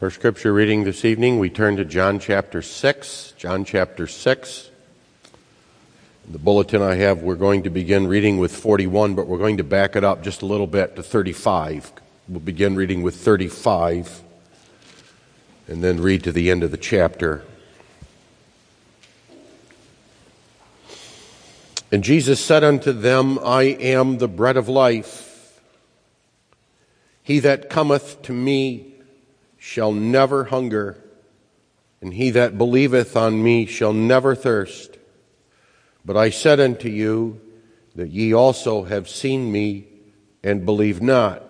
For scripture reading this evening, we turn to John chapter 6. John chapter 6. In the bulletin I have, we're going to begin reading with 41, but we're going to back it up just a little bit to 35. We'll begin reading with 35 and then read to the end of the chapter. And Jesus said unto them, I am the bread of life. He that cometh to me shall never hunger, and he that believeth on me shall never thirst. But I said unto you that ye also have seen me and believe not.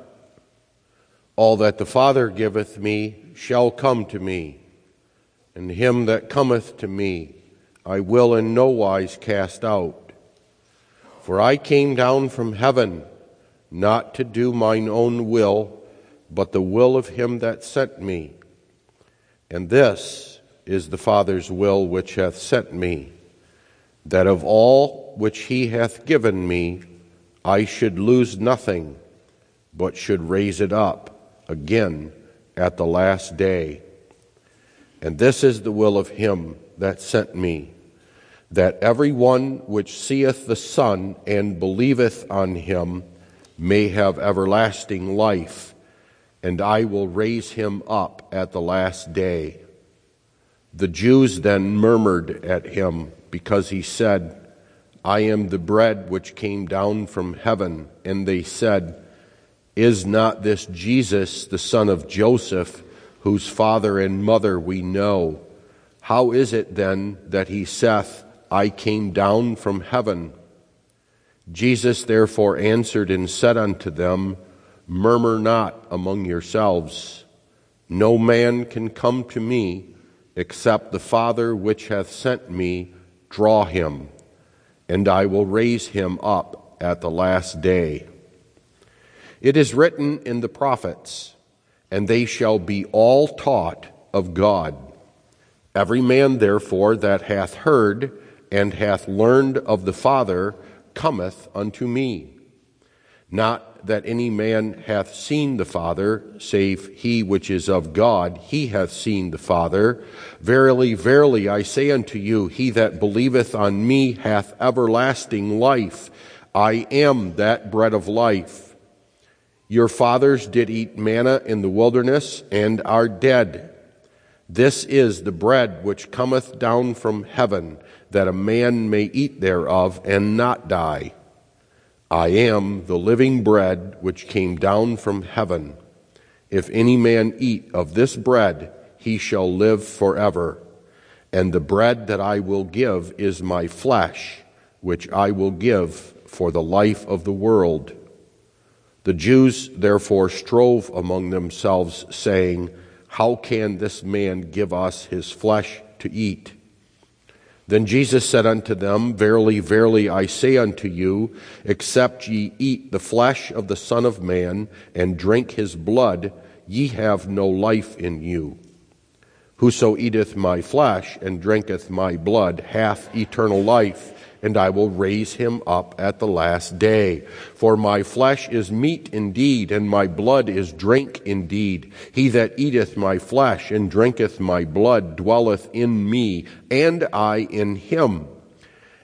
All that the Father giveth me shall come to me, and him that cometh to me I will in no wise cast out. For I came down from heaven not to do mine own will, but the will of him that sent me. And this is the Father's will which hath sent me, that of all which he hath given me, I should lose nothing, but should raise it up again at the last day. And this is the will of him that sent me, that every one which seeth the Son and believeth on him may have everlasting life and I will raise him up at the last day. The Jews then murmured at him because he said, I am the bread which came down from heaven. And they said, Is not this Jesus, the son of Joseph, whose father and mother we know? How is it then that he saith, I came down from heaven? Jesus therefore answered and said unto them, Murmur not among yourselves. No man can come to me except the Father which hath sent me draw him, and I will raise him up at the last day. It is written in the prophets, and they shall be all taught of God. Every man, therefore, that hath heard and hath learned of the Father cometh unto me. Not that any man hath seen the Father, save he which is of God, he hath seen the Father. Verily, verily, I say unto you, he that believeth on me hath everlasting life. I am that bread of life. Your fathers did eat manna in the wilderness and are dead. This is the bread which cometh down from heaven, that a man may eat thereof and not die. I am the living bread which came down from heaven. If any man eat of this bread, he shall live forever. And the bread that I will give is my flesh, which I will give for the life of the world. The Jews therefore strove among themselves, saying, How can this man give us his flesh to eat? Then Jesus said unto them, Verily, verily, I say unto you, except ye eat the flesh of the Son of Man and drink his blood, ye have no life in you. Whoso eateth my flesh and drinketh my blood hath eternal life and I will raise him up at the last day. For my flesh is meat indeed, and my blood is drink indeed. He that eateth my flesh and drinketh my blood dwelleth in me, and I in him.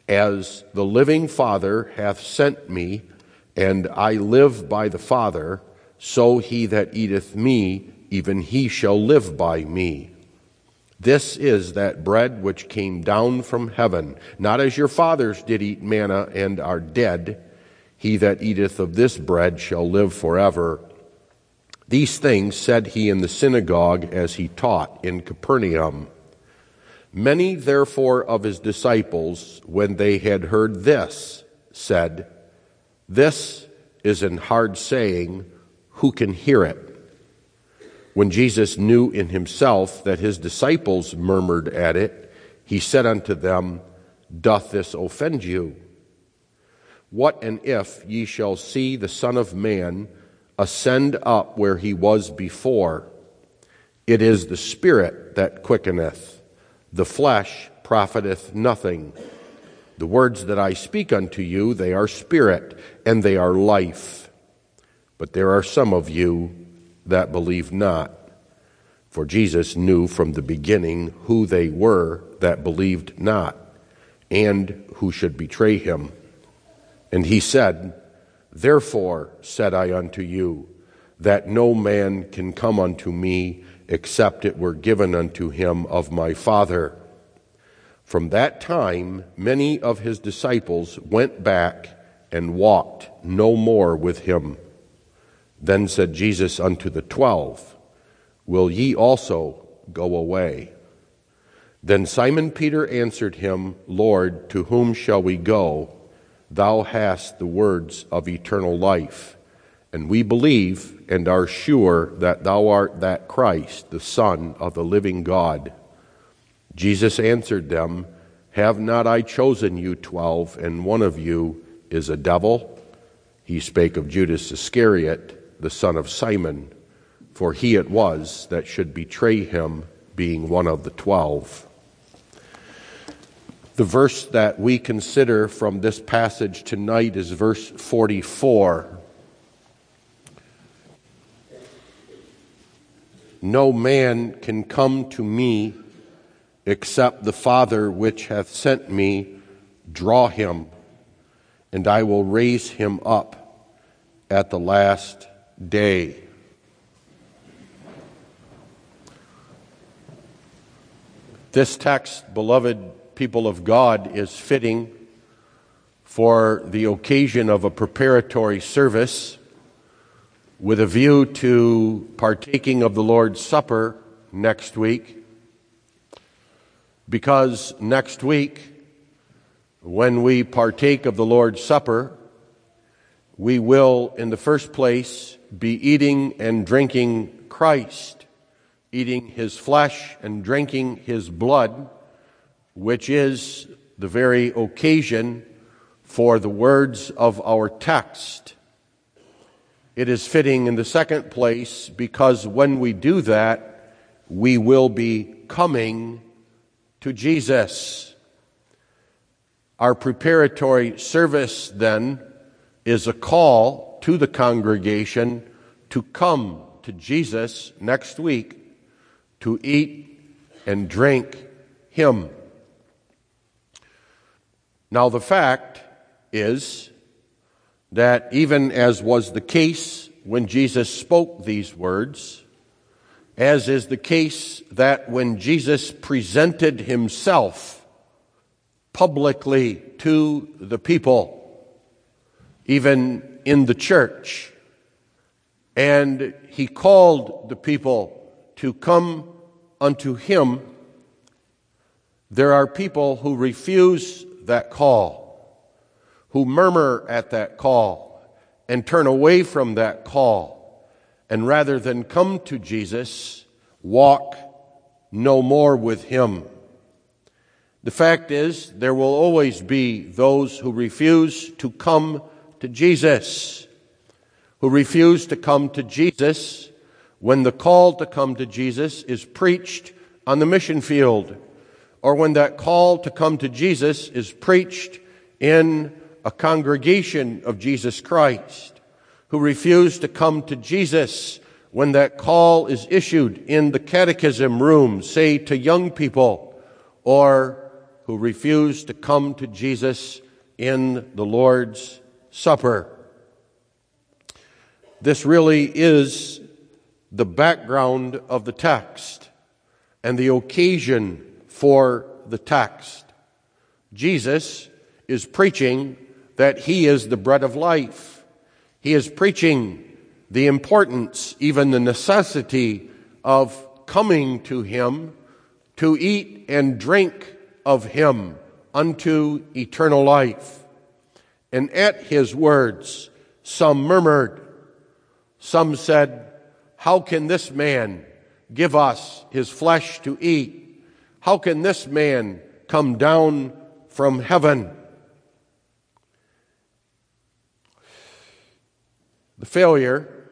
As the living Father hath sent me, and I live by the Father, so he that eateth me, even he shall live by me. This is that bread which came down from heaven, not as your fathers did eat manna and are dead. He that eateth of this bread shall live forever. These things said he in the synagogue as he taught in Capernaum. Many therefore of his disciples, when they had heard this, said, This is an hard saying, who can hear it? When Jesus knew in himself that his disciples murmured at it, he said unto them, Doth this offend you? What and if ye shall see the Son of Man ascend up where he was before? It is the Spirit that quickeneth, the flesh profiteth nothing. The words that I speak unto you, they are spirit, and they are life. But there are some of you that believe not. For Jesus knew from the beginning who they were that believed not, and who should betray him. And he said, Therefore said I unto you, that no man can come unto me except it were given unto him of my Father. From that time, many of his disciples went back and walked no more with him. Then said Jesus unto the twelve, Will ye also go away? Then Simon Peter answered him, Lord, to whom shall we go? Thou hast the words of eternal life. And we believe and are sure that thou art that Christ, the Son of the living God. Jesus answered them, Have not I chosen you twelve, and one of you is a devil? He spake of Judas Iscariot, the son of Simon for he it was that should betray him, being one of the twelve. The verse that we consider from this passage tonight is verse 44. No man can come to me except the Father which hath sent me draw him, and I will raise him up at the last day. This text, beloved people of God, is fitting for the occasion of a preparatory service with a view to partaking of the Lord's Supper next week. Because next week, when we partake of the Lord's Supper, we will, in the first place, be eating and drinking Christ eating his flesh and drinking his blood, which is the very occasion for the words of our text. It is fitting in the second place because when we do that, we will be coming to Jesus. Our preparatory service then is a call to the congregation to come to Jesus next week to eat and drink him. Now, the fact is that even as was the case when Jesus spoke these words, as is the case that when Jesus presented himself publicly to the people, even in the church, and he called the people to come unto him, there are people who refuse that call, who murmur at that call and turn away from that call, and rather than come to Jesus, walk no more with him. The fact is, there will always be those who refuse to come to Jesus, who refuse to come to Jesus when the call to come to Jesus is preached on the mission field, or when that call to come to Jesus is preached in a congregation of Jesus Christ, who refuse to come to Jesus when that call is issued in the catechism room, say to young people, or who refuse to come to Jesus in the Lord's Supper. This really is the background of the text and the occasion for the text. Jesus is preaching that he is the bread of life. He is preaching the importance, even the necessity of coming to him to eat and drink of him unto eternal life. And at his words, some murmured, some said, how can this man give us his flesh to eat? How can this man come down from heaven? The failure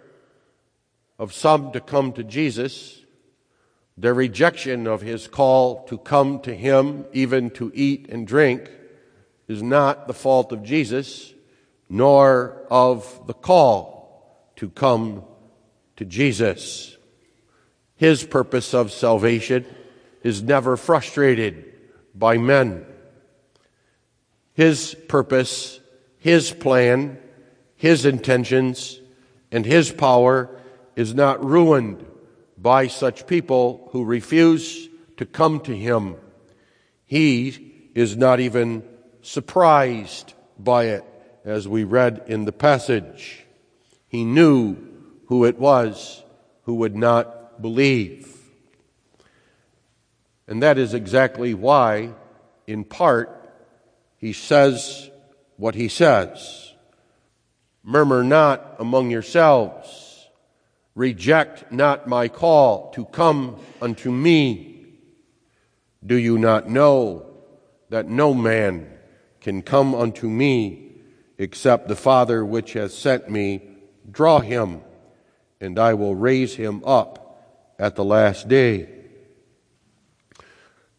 of some to come to Jesus, their rejection of his call to come to him, even to eat and drink, is not the fault of Jesus, nor of the call to come to Jesus. His purpose of salvation is never frustrated by men. His purpose, His plan, His intentions, and His power is not ruined by such people who refuse to come to Him. He is not even surprised by it, as we read in the passage. He knew who it was who would not believe. And that is exactly why, in part, he says what he says. Murmur not among yourselves. Reject not my call to come unto me. Do you not know that no man can come unto me except the Father which has sent me draw him, and I will raise him up at the last day?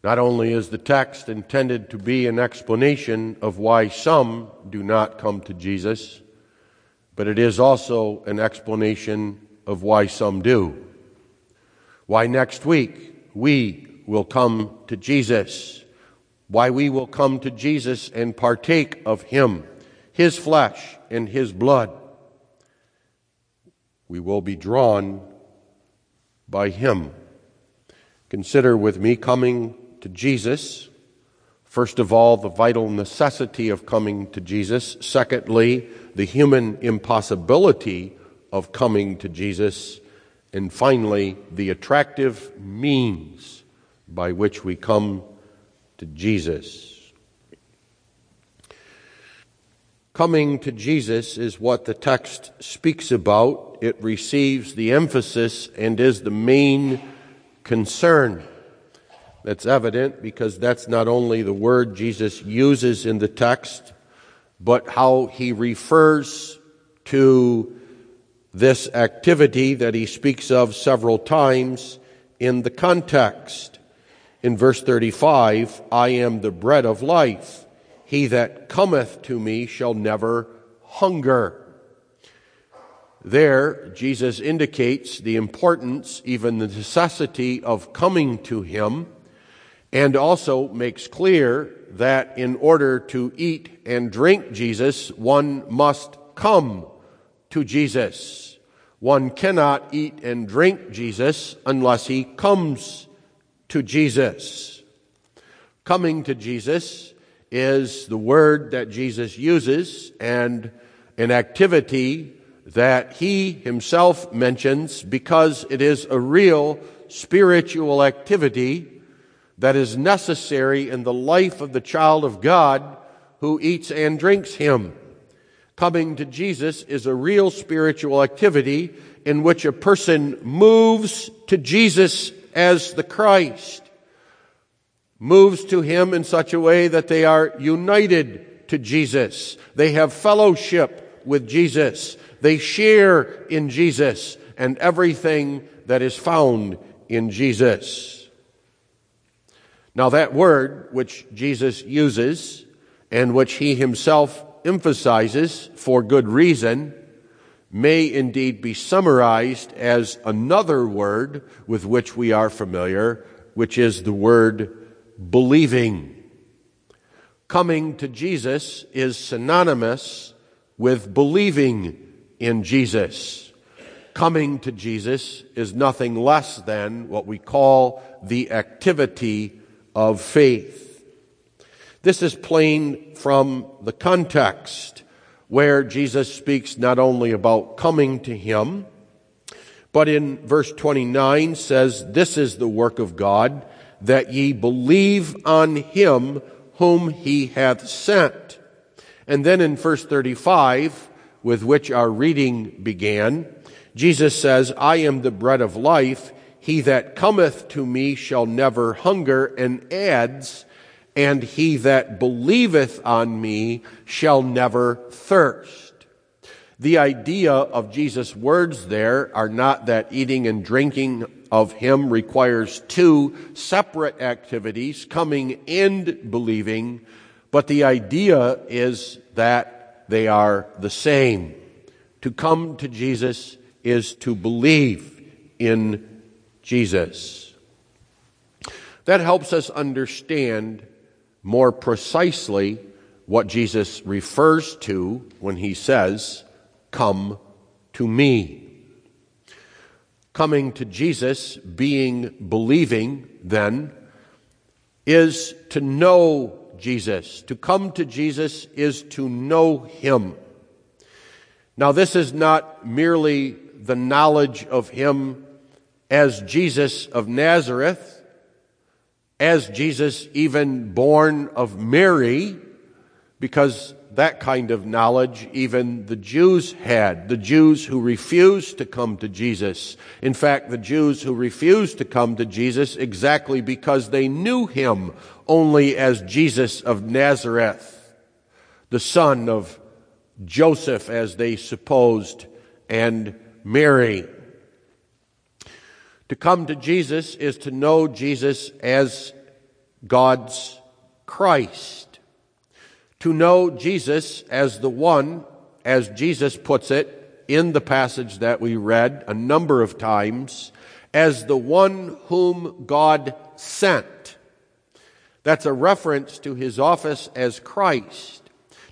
Not only is the text intended to be an explanation of why some do not come to Jesus, but it is also an explanation of why some do. Why next week we will come to Jesus. Why we will come to Jesus and partake of Him, His flesh and His blood. We will be drawn by Him. Consider with me coming to Jesus. First of all, the vital necessity of coming to Jesus. Secondly, the human impossibility of coming to Jesus. And finally, the attractive means by which we come to Jesus. Coming to Jesus is what the text speaks about. It receives the emphasis and is the main concern. That's evident because that's not only the word Jesus uses in the text, but how he refers to this activity that he speaks of several times in the context. In verse 35, I am the bread of life. He that cometh to me shall never hunger. There, Jesus indicates the importance, even the necessity of coming to him and also makes clear that in order to eat and drink Jesus, one must come to Jesus. One cannot eat and drink Jesus unless he comes to Jesus. Coming to Jesus is the word that Jesus uses and an activity that he himself mentions because it is a real spiritual activity that is necessary in the life of the child of God who eats and drinks Him. Coming to Jesus is a real spiritual activity in which a person moves to Jesus as the Christ, moves to Him in such a way that they are united to Jesus. They have fellowship with Jesus. They share in Jesus and everything that is found in Jesus. Now, that word which Jesus uses and which he himself emphasizes for good reason may indeed be summarized as another word with which we are familiar, which is the word believing. Coming to Jesus is synonymous with believing in Jesus. Coming to Jesus is nothing less than what we call the activity of faith. This is plain from the context where Jesus speaks not only about coming to him, but in verse 29 says, This is the work of God, that ye believe on him whom he hath sent. And then in verse 35, with which our reading began, Jesus says, I am the bread of life. He that cometh to me shall never hunger, and adds, and he that believeth on me shall never thirst. The idea of Jesus' words there are not that eating and drinking of him requires two separate activities, coming and believing, but the idea is that they are the same. To come to Jesus is to believe in Jesus. That helps us understand more precisely what Jesus refers to when he says, Come to me. Coming to Jesus, being believing, then, is to know Jesus. To come to Jesus is to know him. Now, this is not merely the knowledge of him as Jesus of Nazareth, as Jesus even born of Mary, because that kind of knowledge even the Jews had, the Jews who refused to come to Jesus. In fact, the Jews who refused to come to Jesus exactly because they knew him only as Jesus of Nazareth, the son of Joseph, as they supposed, and Mary. To come to Jesus is to know Jesus as God's Christ. To know Jesus as the one, as Jesus puts it in the passage that we read a number of times, as the one whom God sent. That's a reference to his office as Christ.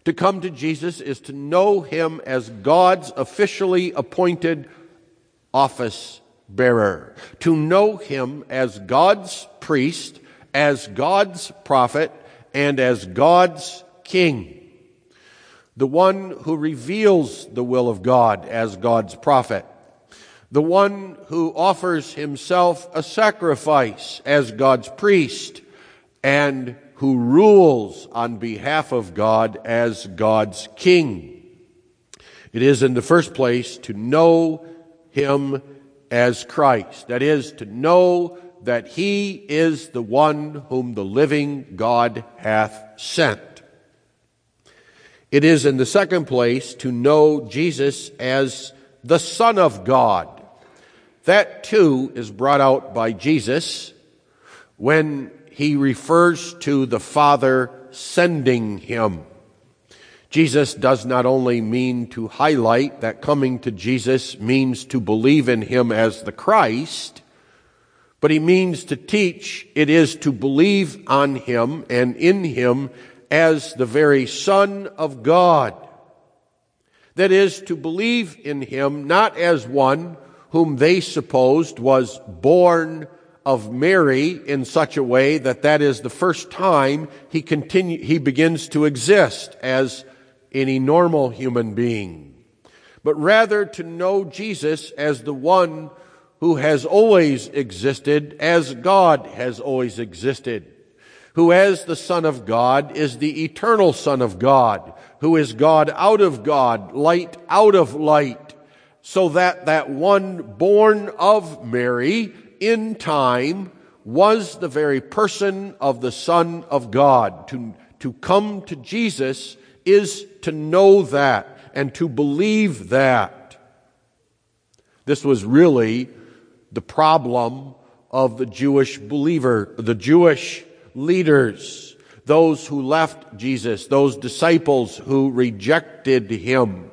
To come to Jesus is to know him as God's officially appointed office bearer. To know him as God's priest, as God's prophet, and as God's king. The one who reveals the will of God as God's prophet. The one who offers himself a sacrifice as God's priest and who rules on behalf of God as God's king. It is in the first place to know him as Christ. That is, to know that he is the one whom the living God hath sent. It is in the second place to know Jesus as the Son of God. That too is brought out by Jesus when he refers to the Father sending him. Jesus does not only mean to highlight that coming to Jesus means to believe in him as the Christ, but he means to teach it is to believe on him and in him as the very Son of God. That is, to believe in him not as one whom they supposed was born of Mary in such a way that that is the first time he continue, he begins to exist as any normal human being, but rather to know Jesus as the one who has always existed as God has always existed, who as the Son of God is the eternal Son of God, who is God out of God, light out of light, so that that one born of Mary in time was the very person of the Son of God. To, to come to Jesus is to know that and to believe that. This was really the problem of the Jewish believer, the Jewish leaders, those who left Jesus, those disciples who rejected him.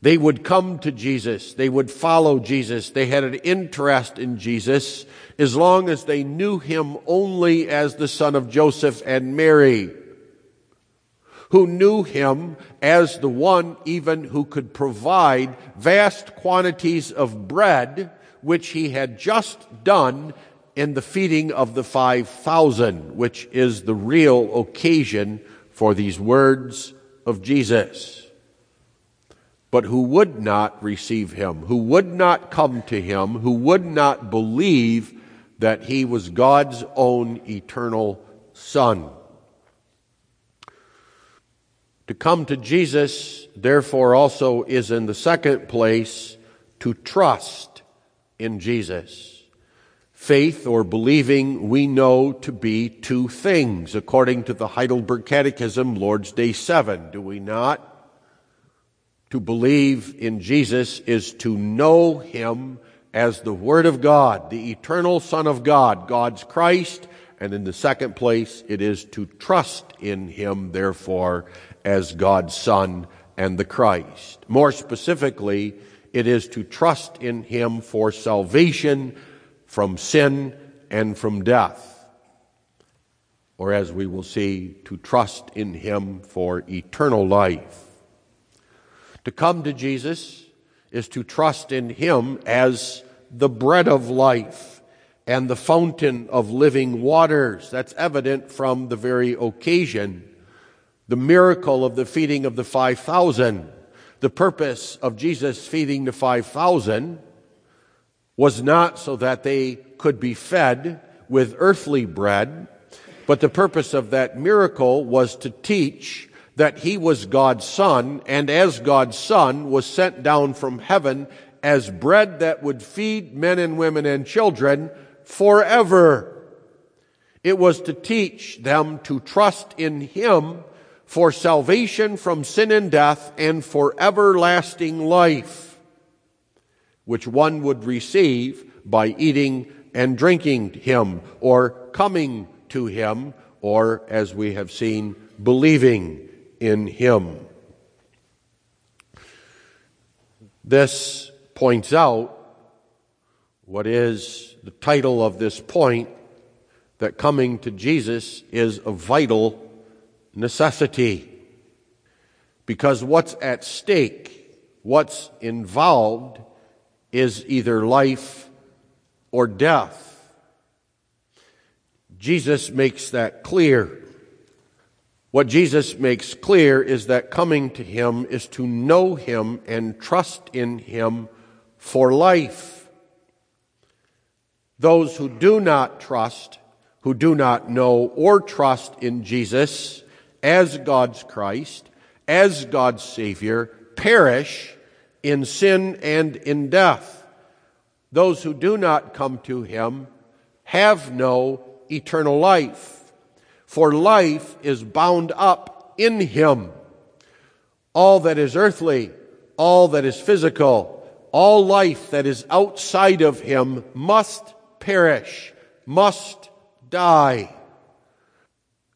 They would come to Jesus. They would follow Jesus. They had an interest in Jesus as long as they knew him only as the son of Joseph and Mary, who knew him as the one even who could provide vast quantities of bread, which he had just done in the feeding of the 5,000, which is the real occasion for these words of Jesus but who would not receive him, who would not come to him, who would not believe that he was God's own eternal Son. To come to Jesus, therefore, also is in the second place to trust in Jesus. Faith or believing we know to be two things, according to the Heidelberg Catechism, Lord's Day 7, do we not? To believe in Jesus is to know Him as the Word of God, the eternal Son of God, God's Christ. And in the second place, it is to trust in Him, therefore, as God's Son and the Christ. More specifically, It is to trust in Him for salvation from sin and from death. Or as we will see, to trust in Him for eternal life. To come to Jesus is to trust in Him as the bread of life and the fountain of living waters. That's evident from the very occasion. The miracle of the feeding of the 5,000. The purpose of Jesus feeding the 5,000 was not so that they could be fed with earthly bread, but the purpose of that miracle was to teach that he was God's son, and as God's son was sent down from heaven as bread that would feed men and women and children forever. It was to teach them to trust in him for salvation from sin and death and for everlasting life, which one would receive by eating and drinking him or coming to him or, as we have seen, believing in him. This points out what is the title of this point that coming to Jesus is a vital necessity. Because what's at stake, what's involved, is either life or death. Jesus makes that clear. What Jesus makes clear is that coming to Him is to know Him and trust in Him for life. Those who do not trust, who do not know or trust in Jesus as God's Christ, as God's Savior, perish in sin and in death. Those who do not come to Him have no eternal life, for life is bound up in Him. All that is earthly, all that is physical, all life that is outside of him must perish, must die.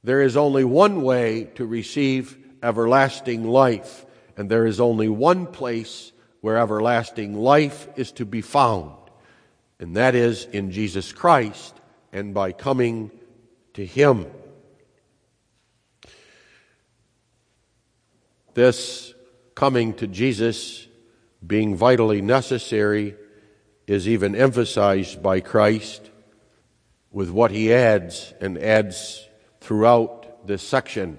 There is only one way to receive everlasting life, and there is only one place where everlasting life is to be found, and that is in Jesus Christ and by coming to Him. This coming to Jesus being vitally necessary is even emphasized by Christ with what he adds and adds throughout this section.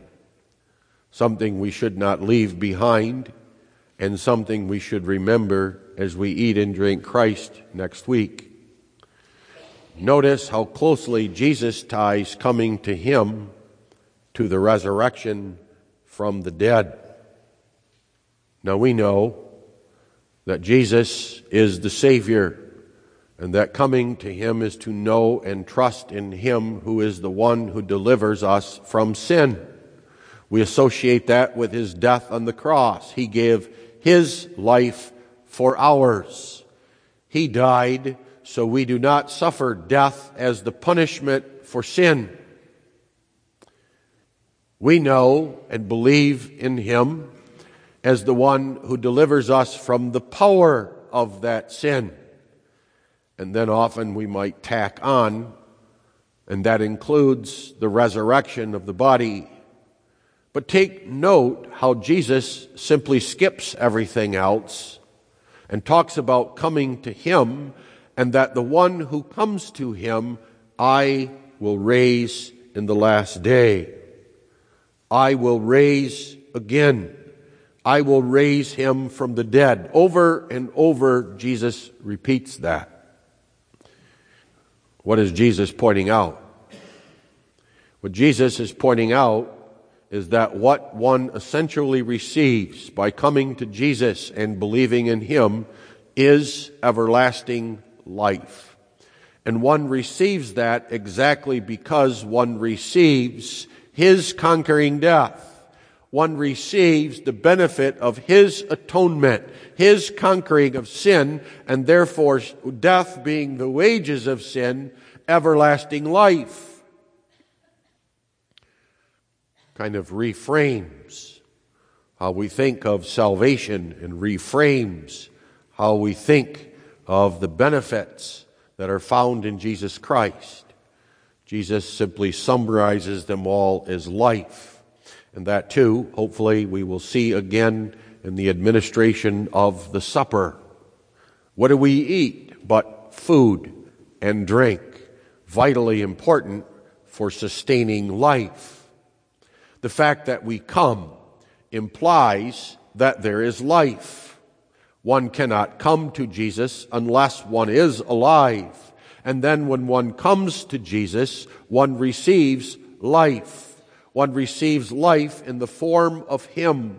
Something we should not leave behind and something we should remember as we eat and drink Christ next week. Notice how closely Jesus ties coming to him to the resurrection from the dead. Now we know that Jesus is the Savior and that coming to Him is to know and trust in Him who is the one who delivers us from sin. We associate that with His death on the cross. He gave His life for ours. He died so we do not suffer death as the punishment for sin. We know and believe in Him as the one who delivers us from the power of that sin. And then often we might tack on, and that includes the resurrection of the body. But take note how Jesus simply skips everything else and talks about coming to Him, and that the one who comes to Him I will raise in the last day. I will raise again. I will raise him from the dead. Over and over, Jesus repeats that. What is Jesus pointing out? What Jesus is pointing out is that what one essentially receives by coming to Jesus and believing in him is everlasting life. And one receives that exactly because one receives his conquering death one receives the benefit of his atonement, his conquering of sin, and therefore death being the wages of sin, everlasting life. Kind of reframes how we think of salvation and reframes how we think of the benefits that are found in Jesus Christ. Jesus simply summarizes them all as life. And that too, hopefully, we will see again in the administration of the supper. What do we eat but food and drink? Vitally important for sustaining life. The fact that we come implies that there is life. One cannot come to Jesus unless one is alive. And then when one comes to Jesus, one receives life. One receives life in the form of Him.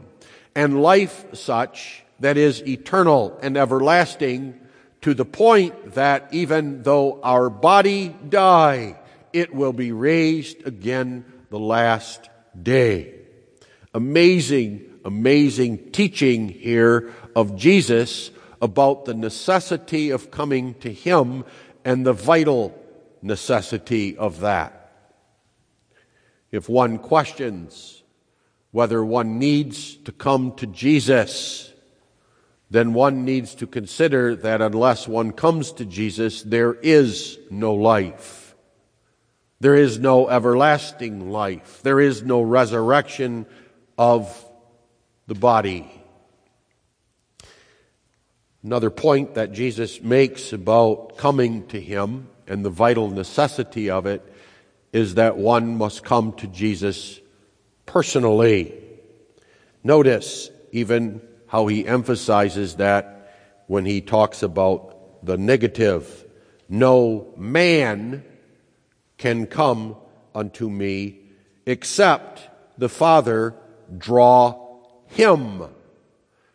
And life such that is eternal and everlasting to the point that even though our body die, it will be raised again the last day. Amazing, amazing teaching here of Jesus about the necessity of coming to Him and the vital necessity of that. If one questions whether one needs to come to Jesus, then one needs to consider that unless one comes to Jesus, there is no life. There is no everlasting life. There is no resurrection of the body. Another point that Jesus makes about coming to Him and the vital necessity of it is that one must come to Jesus personally. Notice even how he emphasizes that when he talks about the negative. No man can come unto me except the Father draw him.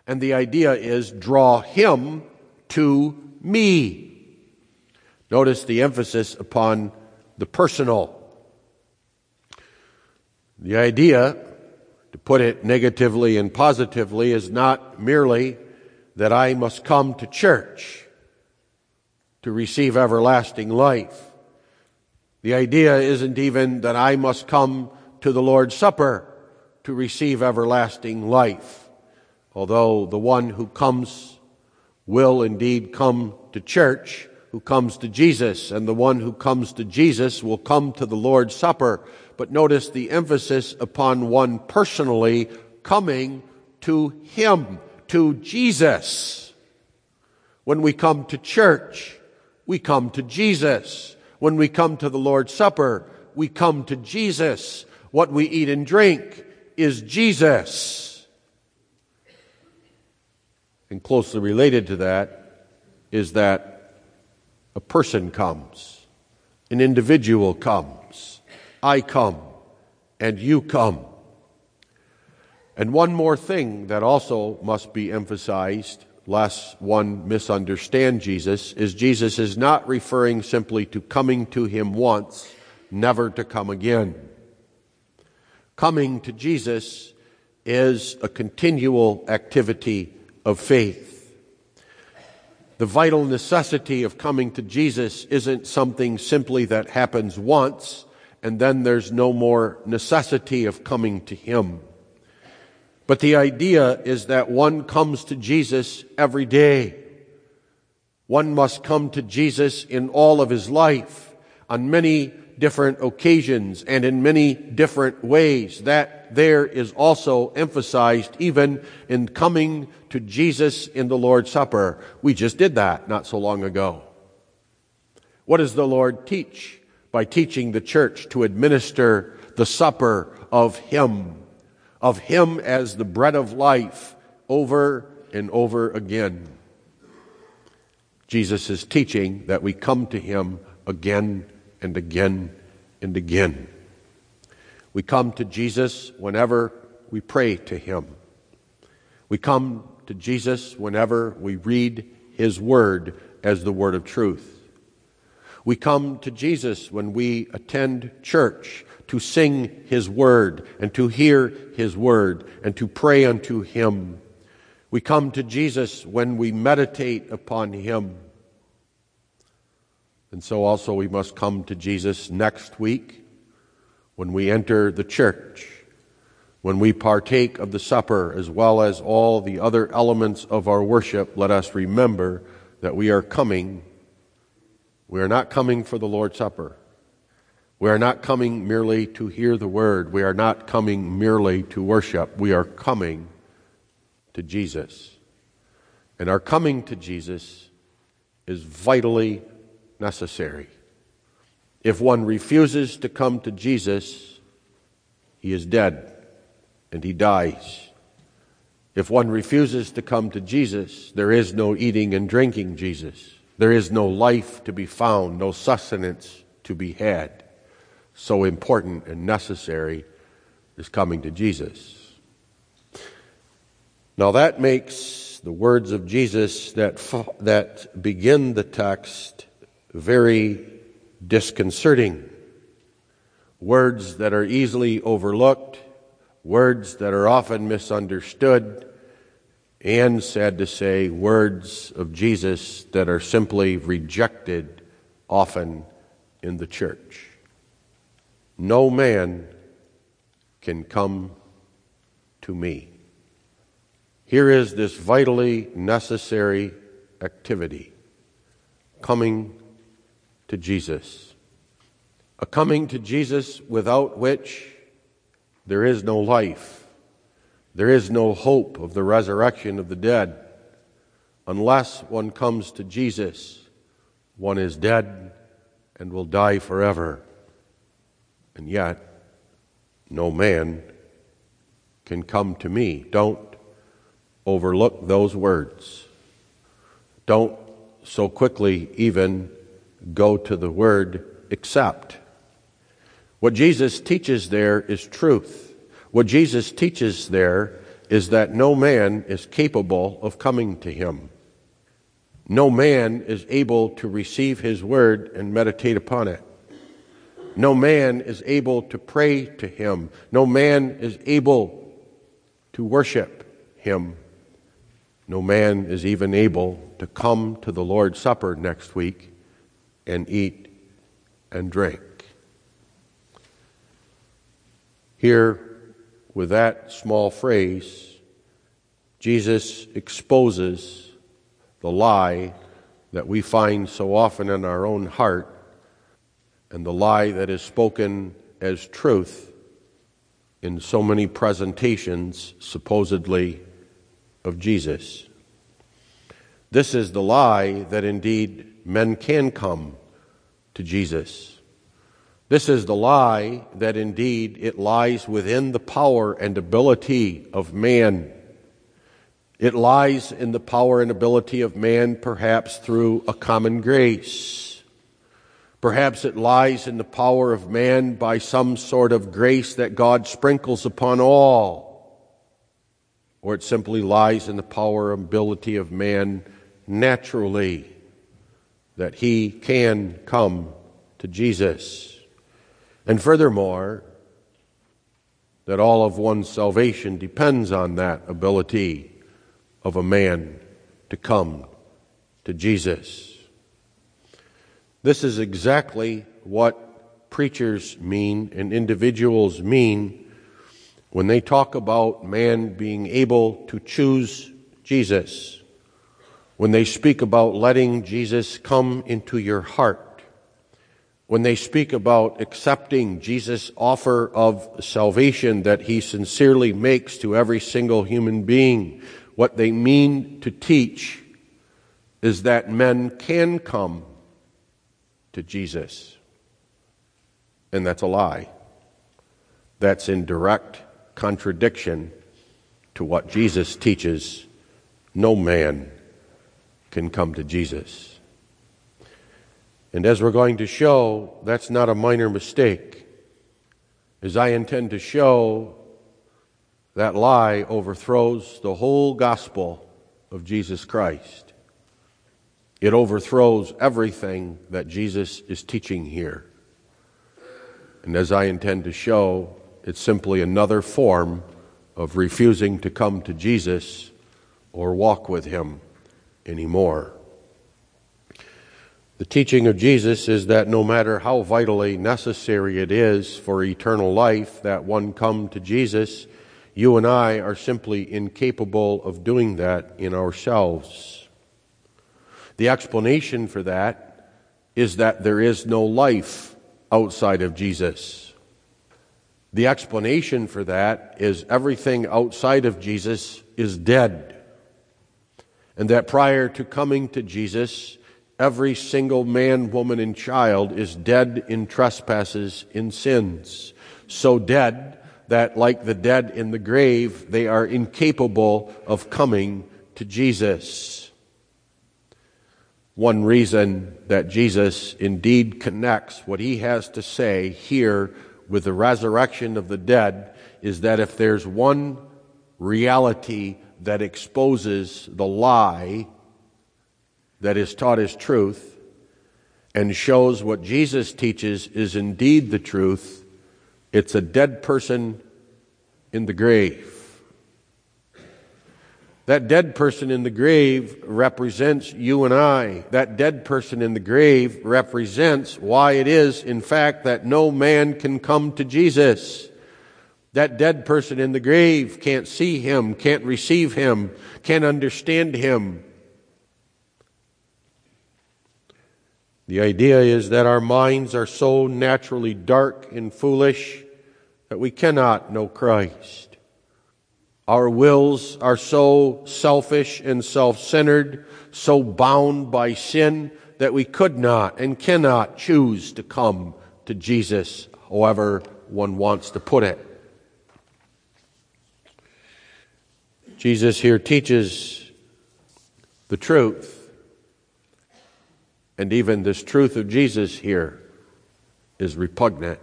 And the idea is draw him to me. Notice the emphasis upon the personal. The idea, to put it negatively and positively, is not merely that I must come to church to receive everlasting life. The idea isn't even that I must come to the Lord's Supper to receive everlasting life although the one who comes will indeed come to church, who comes to Jesus, and the one who comes to Jesus will come to the Lord's Supper. But notice the emphasis upon one personally coming to Him, to Jesus. When we come to church, we come to Jesus. When we come to the Lord's Supper, we come to Jesus. What we eat and drink is Jesus. And closely related to that is that a person comes, an individual comes, I come, and you come. And one more thing that also must be emphasized, lest one misunderstand Jesus, is Jesus is not referring simply to coming to him once, never to come again. Coming to Jesus is a continual activity of faith. The vital necessity of coming to Jesus isn't something simply that happens once and then there's no more necessity of coming to Him. But the idea is that one comes to Jesus every day. One must come to Jesus in all of his life on many different occasions and in many different ways. That there is also emphasized even in coming to Jesus in the Lord's Supper. We just did that not so long ago. What does the Lord teach? By teaching the church to administer the supper of Him, of Him as the bread of life over and over again. Jesus is teaching that we come to Him again and again and again. We come to Jesus whenever we pray to Him. We come to Jesus whenever we read His Word as the Word of truth. We come to Jesus when we attend church to sing His Word and to hear His Word and to pray unto Him. We come to Jesus when we meditate upon Him. And so also we must come to Jesus next week when we enter the church when we partake of the supper as well as all the other elements of our worship, let us remember that we are coming. We are not coming for the Lord's Supper. We are not coming merely to hear the word. We are not coming merely to worship. We are coming to Jesus. And our coming to Jesus is vitally necessary. If one refuses to come to Jesus, he is dead and he dies. If one refuses to come to Jesus, there is no eating and drinking Jesus. There is no life to be found, no sustenance to be had. So important and necessary is coming to Jesus. Now that makes the words of Jesus that, that begin the text very disconcerting. Words that are easily overlooked, words that are often misunderstood, and sad to say, words of Jesus that are simply rejected often in the church. No man can come to me. Here is this vitally necessary activity coming to Jesus. A coming to Jesus without which there is no life. There is no hope of the resurrection of the dead. Unless one comes to Jesus, one is dead and will die forever. And yet, no man can come to me. Don't overlook those words. Don't so quickly even go to the word accept. What Jesus teaches there is truth. What Jesus teaches there is that no man is capable of coming to him. No man is able to receive his word and meditate upon it. No man is able to pray to him. No man is able to worship him. No man is even able to come to the Lord's Supper next week and eat and drink. Here, with that small phrase, Jesus exposes the lie that we find so often in our own heart and the lie that is spoken as truth in so many presentations, supposedly, of Jesus. This is the lie that indeed men can come to Jesus. This is the lie that indeed it lies within the power and ability of man. It lies in the power and ability of man, perhaps through a common grace. Perhaps it lies in the power of man by some sort of grace that God sprinkles upon all. Or it simply lies in the power and ability of man naturally that he can come to Jesus. And furthermore, that all of one's salvation depends on that ability of a man to come to Jesus. This is exactly what preachers mean and individuals mean when they talk about man being able to choose Jesus when they speak about letting Jesus come into your heart, when they speak about accepting Jesus' offer of salvation that he sincerely makes to every single human being, what they mean to teach is that men can come to Jesus. And that's a lie. That's in direct contradiction to what Jesus teaches. No man can come to Jesus. And as we're going to show, that's not a minor mistake. As I intend to show, that lie overthrows the whole gospel of Jesus Christ. It overthrows everything that Jesus is teaching here. And as I intend to show, it's simply another form of refusing to come to Jesus or walk with Him anymore. The teaching of Jesus is that no matter how vitally necessary it is for eternal life that one come to Jesus, You and I are simply incapable of doing that in ourselves. The explanation for that is that there is no life outside of Jesus. The explanation for that is everything outside of Jesus is dead. And that prior to coming to Jesus, every single man, woman, and child is dead in trespasses, in sins. So dead that, like the dead in the grave, they are incapable of coming to Jesus. One reason that Jesus indeed connects what he has to say here with the resurrection of the dead is that if there's one reality that exposes the lie that is taught as truth and shows what Jesus teaches is indeed the truth, it's a dead person in the grave. That dead person in the grave represents you and I. That dead person in the grave represents why it is, in fact, that no man can come to Jesus. That dead person in the grave can't see him, can't receive him, can't understand him. The idea is that our minds are so naturally dark and foolish that we cannot know Christ. Our wills are so selfish and self centered, so bound by sin, that we could not and cannot choose to come to Jesus, however one wants to put it. Jesus here teaches the truth. And even this truth of Jesus here is repugnant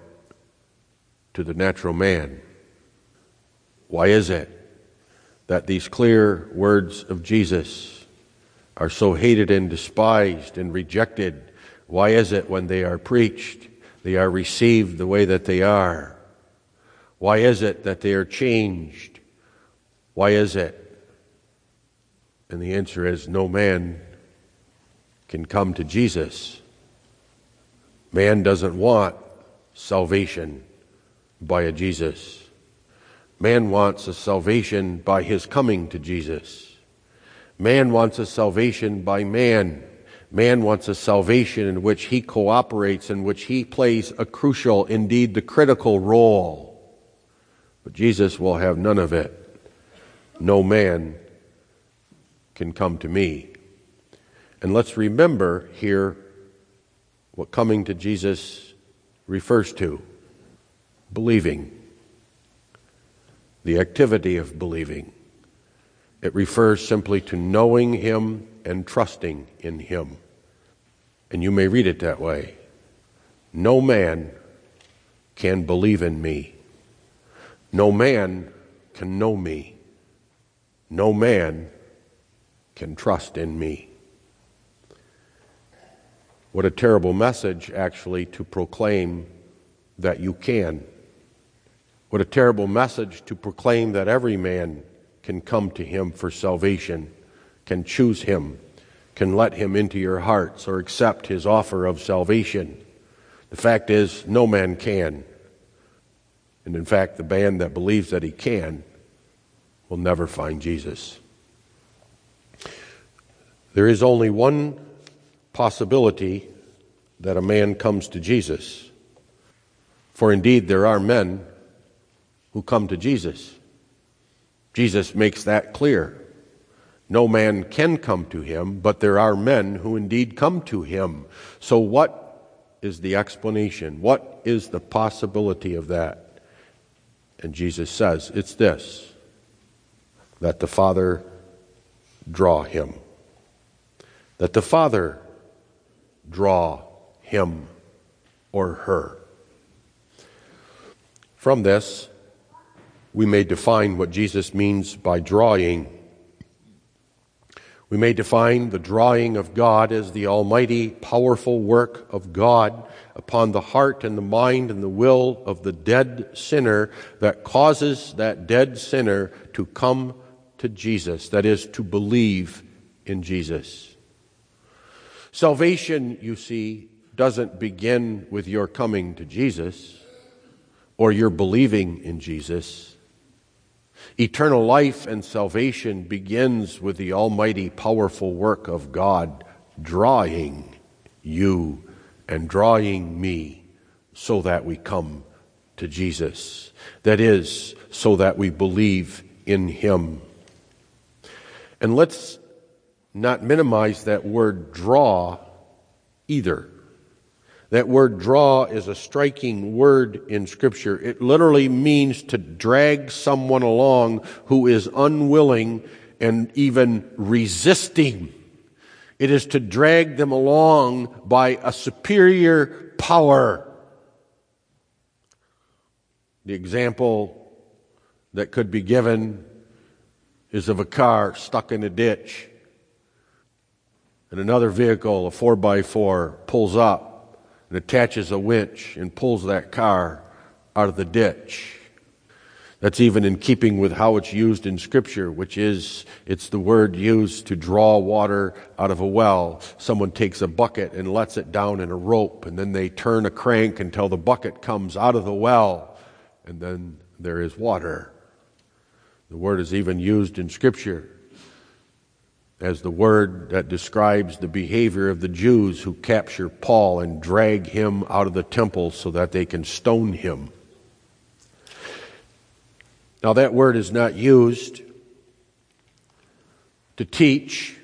to the natural man. Why is it? that these clear words of Jesus are so hated and despised and rejected? Why is it when they are preached, they are received the way that they are? Why is it that they are changed? Why is it? And the answer is no man can come to Jesus. Man doesn't want salvation by a Jesus. Man wants a salvation by his coming to Jesus. Man wants a salvation by man. Man wants a salvation in which he cooperates, in which he plays a crucial, indeed the critical role. But Jesus will have none of it. No man can come to me. And let's remember here what coming to Jesus refers to believing the activity of believing. It refers simply to knowing Him and trusting in Him. And you may read it that way. No man can believe in me. No man can know me. No man can trust in me. What a terrible message, actually, to proclaim that you can. What a terrible message to proclaim that every man can come to him for salvation, can choose him, can let him into your hearts or accept his offer of salvation. The fact is, no man can. And in fact, the man that believes that he can will never find Jesus. There is only one possibility that a man comes to Jesus. For indeed, there are men who come to Jesus. Jesus makes that clear. No man can come to him, but there are men who indeed come to him. So, what is the explanation? What is the possibility of that? And Jesus says it's this that the Father draw him. That the Father draw him or her. From this, we may define what Jesus means by drawing. We may define the drawing of God as the almighty, powerful work of God upon the heart and the mind and the will of the dead sinner that causes that dead sinner to come to Jesus, that is, to believe in Jesus. Salvation, you see, doesn't begin with your coming to Jesus or your believing in Jesus. Eternal life and salvation begins with the almighty, powerful work of God drawing you and drawing me so that we come to Jesus. That is, so that we believe in Him. And let's not minimize that word draw either. That word draw is a striking word in Scripture. It literally means to drag someone along who is unwilling and even resisting. It is to drag them along by a superior power. The example that could be given is of a car stuck in a ditch and another vehicle, a 4 by 4 pulls up and attaches a winch and pulls that car out of the ditch. That's even in keeping with how it's used in Scripture, which is it's the word used to draw water out of a well. Someone takes a bucket and lets it down in a rope, and then they turn a crank until the bucket comes out of the well, and then there is water. The word is even used in Scripture as the word that describes the behavior of the Jews who capture Paul and drag him out of the temple so that they can stone him. Now, that word is not used to teach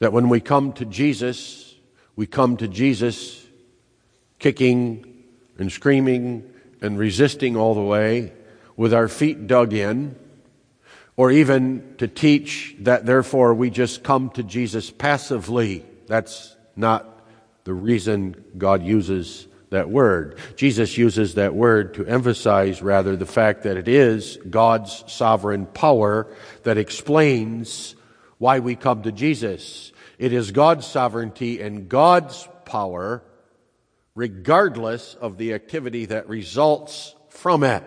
that when we come to Jesus, we come to Jesus kicking and screaming and resisting all the way with our feet dug in or even to teach that therefore we just come to Jesus passively. That's not the reason God uses that word. Jesus uses that word to emphasize rather the fact that it is God's sovereign power that explains why we come to Jesus. It is God's sovereignty and God's power regardless of the activity that results from it.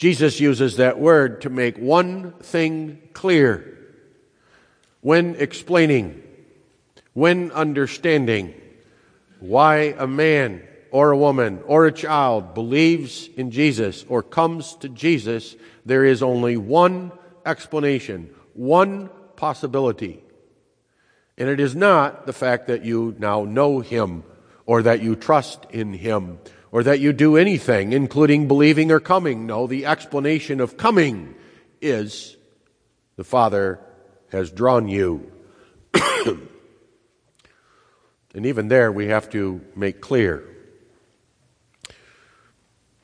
Jesus uses that word to make one thing clear when explaining, when understanding why a man or a woman or a child believes in Jesus or comes to Jesus, there is only one explanation, one possibility. And it is not the fact that you now know him or that you trust in him or that you do anything, including believing or coming. No, the explanation of coming is the Father has drawn you. and even there, we have to make clear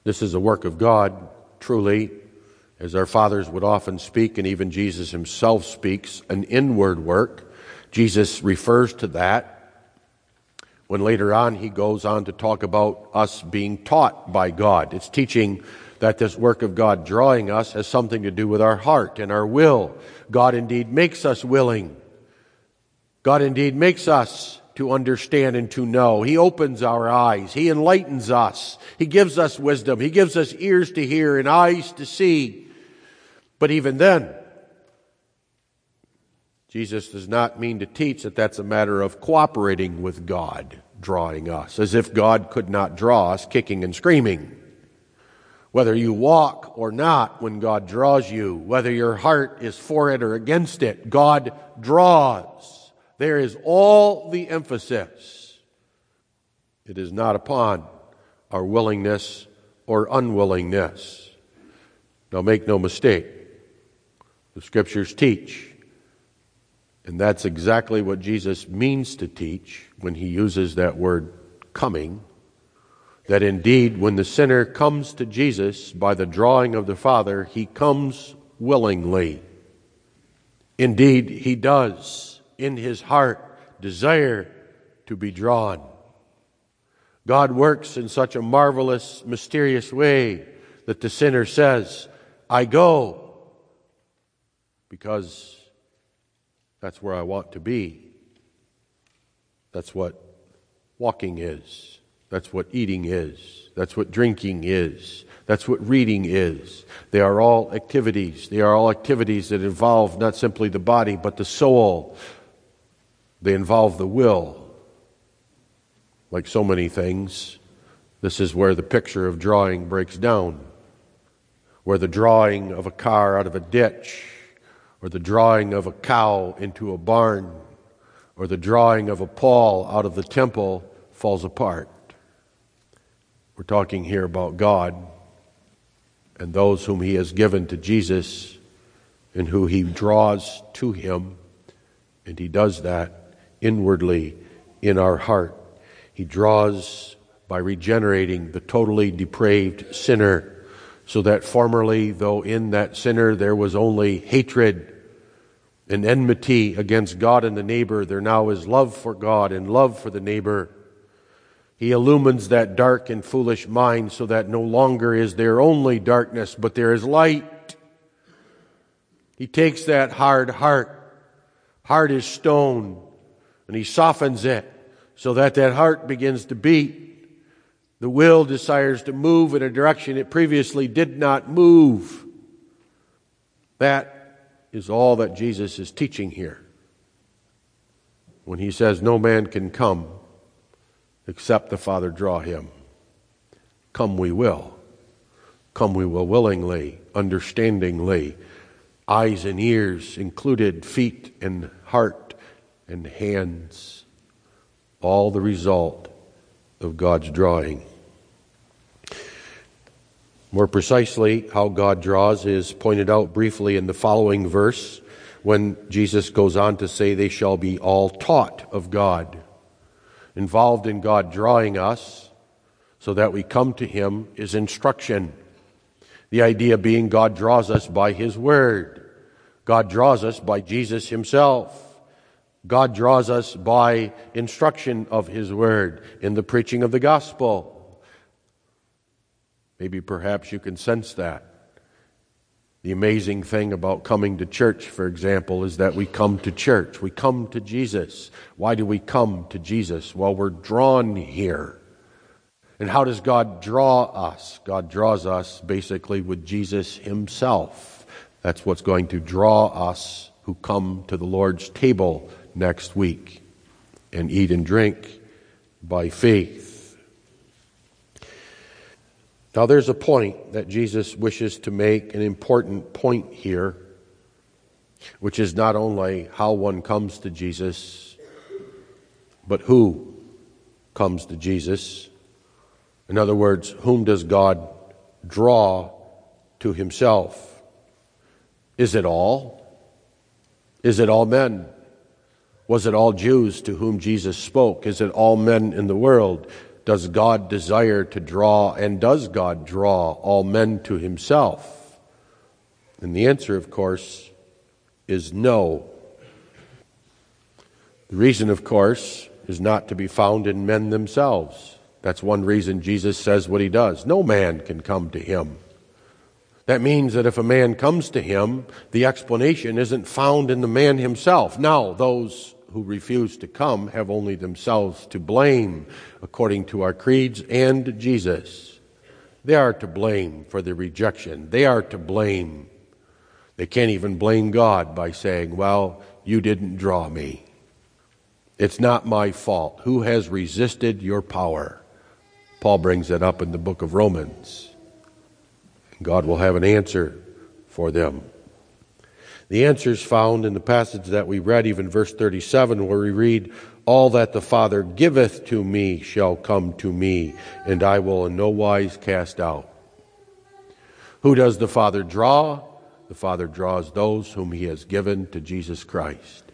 this is a work of God, truly, as our fathers would often speak, and even Jesus himself speaks, an inward work. Jesus refers to that when later on he goes on to talk about us being taught by God. It's teaching that this work of God drawing us has something to do with our heart and our will. God indeed makes us willing. God indeed makes us to understand and to know. He opens our eyes. He enlightens us. He gives us wisdom. He gives us ears to hear and eyes to see. But even then, Jesus does not mean to teach that that's a matter of cooperating with God drawing us, as if God could not draw us kicking and screaming. Whether you walk or not when God draws you, whether your heart is for it or against it, God draws. There is all the emphasis. It is not upon our willingness or unwillingness. Now make no mistake. The scriptures teach and that's exactly what Jesus means to teach when he uses that word coming. That indeed, when the sinner comes to Jesus by the drawing of the Father, he comes willingly. Indeed, he does in his heart desire to be drawn. God works in such a marvelous, mysterious way that the sinner says, I go because that's where I want to be. That's what walking is. That's what eating is. That's what drinking is. That's what reading is. They are all activities. They are all activities that involve not simply the body, but the soul. They involve the will. Like so many things, this is where the picture of drawing breaks down. where the drawing of a car out of a ditch, or the drawing of a cow into a barn, or the drawing of a Paul out of the temple falls apart. We're talking here about God and those whom He has given to Jesus and who He draws to Him, and He does that inwardly in our heart. He draws by regenerating the totally depraved sinner, so that formerly, though in that sinner there was only hatred and enmity against God and the neighbor, there now is love for God and love for the neighbor. He illumines that dark and foolish mind so that no longer is there only darkness, but there is light. He takes that hard heart, hard as stone, and he softens it so that that heart begins to beat. The will desires to move in a direction it previously did not move. That is all that Jesus is teaching here. When he says, No man can come except the Father draw him. Come we will. Come we will willingly, understandingly, eyes and ears included, feet and heart and hands. All the result of God's drawing. More precisely, how God draws is pointed out briefly in the following verse when Jesus goes on to say, They shall be all taught of God involved in God drawing us so that we come to Him is instruction. The idea being God draws us by His Word. God draws us by Jesus Himself. God draws us by instruction of His Word in the preaching of the gospel. Maybe perhaps you can sense that. The amazing thing about coming to church, for example, is that we come to church. We come to Jesus. Why do we come to Jesus? Well, we're drawn here. And how does God draw us? God draws us basically with Jesus Himself. That's what's going to draw us who come to the Lord's table next week and eat and drink by faith. Now, there's a point that Jesus wishes to make, an important point here, which is not only how one comes to Jesus, but who comes to Jesus. In other words, whom does God draw to himself? Is it all? Is it all men? Was it all Jews to whom Jesus spoke? Is it all men in the world? Does God desire to draw, and does God draw all men to himself? And the answer, of course, is no. The reason, of course, is not to be found in men themselves. That's one reason Jesus says what he does. No man can come to him. That means that if a man comes to him, the explanation isn't found in the man himself. Now, those who refuse to come have only themselves to blame, according to our creeds and Jesus. They are to blame for the rejection. They are to blame. They can't even blame God by saying, Well, you didn't draw me. It's not my fault. Who has resisted your power? Paul brings that up in the book of Romans. God will have an answer for them. The answer is found in the passage that we read, even verse 37, where we read, All that the Father giveth to me shall come to me, and I will in no wise cast out. Who does the Father draw? The Father draws those whom he has given to Jesus Christ.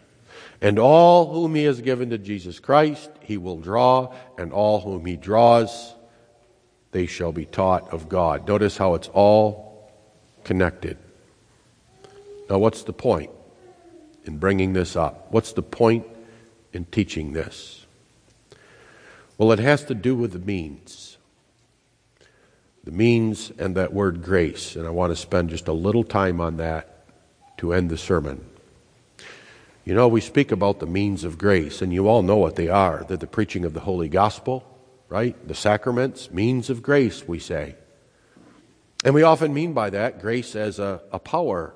And all whom he has given to Jesus Christ, he will draw, and all whom he draws, they shall be taught of God. Notice how it's all connected. Now, what's the point in bringing this up? What's the point in teaching this? Well, it has to do with the means. The means and that word grace. And I want to spend just a little time on that to end the sermon. You know, we speak about the means of grace, and you all know what they are. They're the preaching of the Holy Gospel, right? The sacraments, means of grace, we say. And we often mean by that grace as a, a power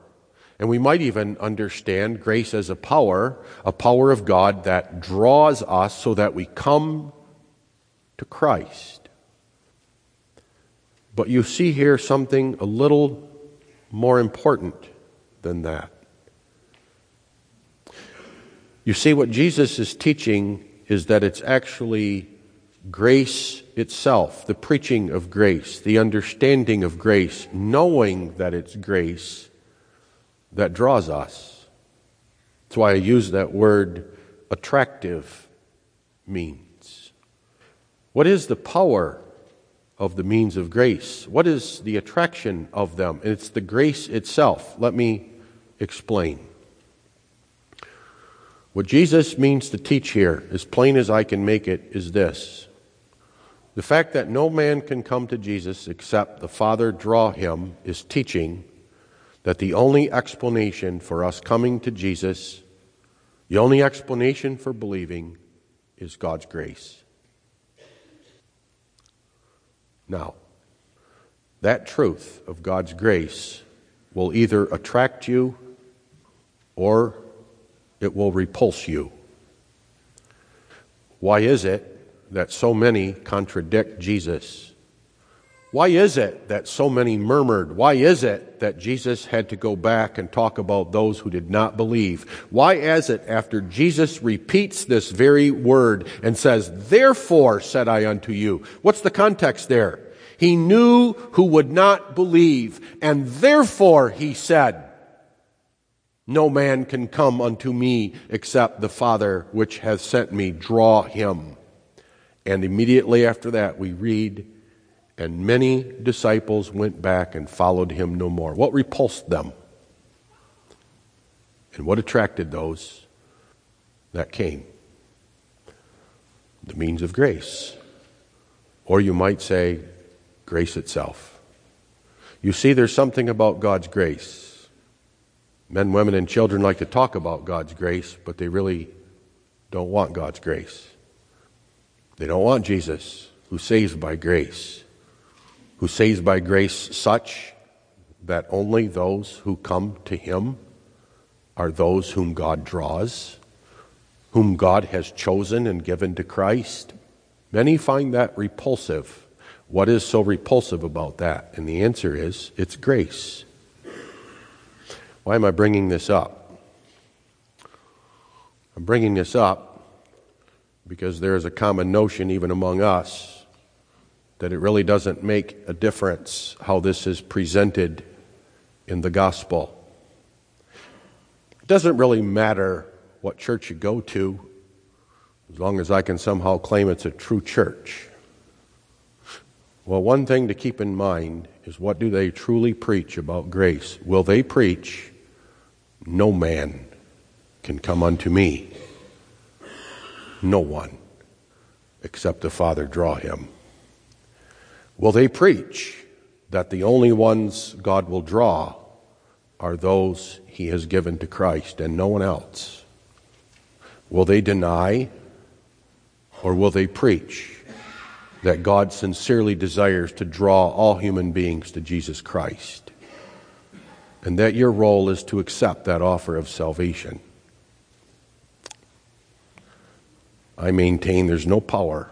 and we might even understand grace as a power, a power of God that draws us so that we come to Christ. But you see here something a little more important than that. You see, what Jesus is teaching is that it's actually grace itself, the preaching of grace, the understanding of grace, knowing that it's grace that draws us. That's why I use that word attractive means. What is the power of the means of grace? What is the attraction of them? It's the grace itself. Let me explain. What Jesus means to teach here, as plain as I can make it, is this. The fact that no man can come to Jesus except the Father draw him is teaching that the only explanation for us coming to Jesus, the only explanation for believing, is God's grace. Now, that truth of God's grace will either attract you or it will repulse you. Why is it that so many contradict Jesus? Why is it that so many murmured? Why is it that Jesus had to go back and talk about those who did not believe? Why is it after Jesus repeats this very word and says, Therefore said I unto you? What's the context there? He knew who would not believe, and therefore he said, No man can come unto me except the Father which hath sent me draw him. And immediately after that, we read, and many disciples went back and followed him no more. What repulsed them? And what attracted those that came? The means of grace. Or you might say, grace itself. You see, there's something about God's grace. Men, women, and children like to talk about God's grace, but they really don't want God's grace. They don't want Jesus, who saves by grace who saves by grace such that only those who come to him are those whom God draws, whom God has chosen and given to Christ. Many find that repulsive. What is so repulsive about that? And the answer is it's grace. Why am I bringing this up? I'm bringing this up because there is a common notion, even among us, that it really doesn't make a difference how this is presented in the gospel. It doesn't really matter what church you go to, as long as I can somehow claim it's a true church. Well, one thing to keep in mind is what do they truly preach about grace? Will they preach, No man can come unto me? No one, except the Father draw him. Will they preach that the only ones God will draw are those he has given to Christ and no one else? Will they deny or will they preach that God sincerely desires to draw all human beings to Jesus Christ? And that your role is to accept that offer of salvation. I maintain there's no power.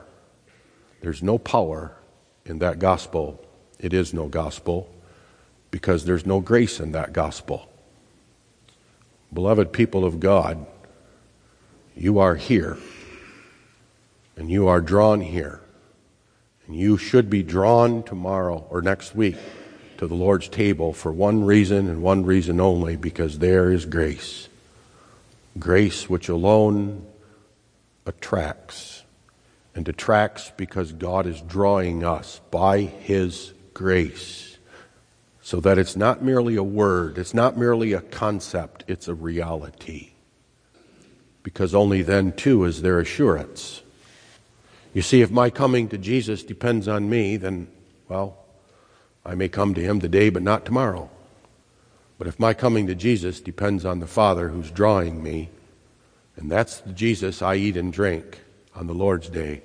There's no power in that gospel, it is no gospel because there's no grace in that gospel. Beloved people of God, you are here and you are drawn here. And you should be drawn tomorrow or next week to the Lord's table for one reason and one reason only because there is grace. Grace which alone attracts and attracts because God is drawing us by His grace. So that it's not merely a word, it's not merely a concept, it's a reality. Because only then, too, is there assurance. You see, if my coming to Jesus depends on me, then, well, I may come to Him today, but not tomorrow. But if my coming to Jesus depends on the Father who's drawing me, and that's the Jesus I eat and drink, on the Lord's day,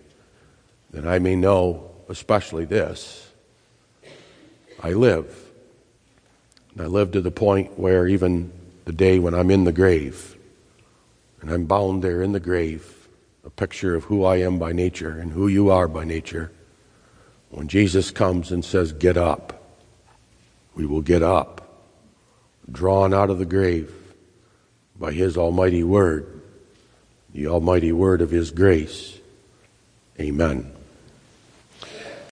then I may know, especially this I live. And I live to the point where even the day when I'm in the grave, and I'm bound there in the grave, a picture of who I am by nature and who you are by nature, when Jesus comes and says, Get up, we will get up drawn out of the grave by His almighty word, the almighty word of His grace. Amen.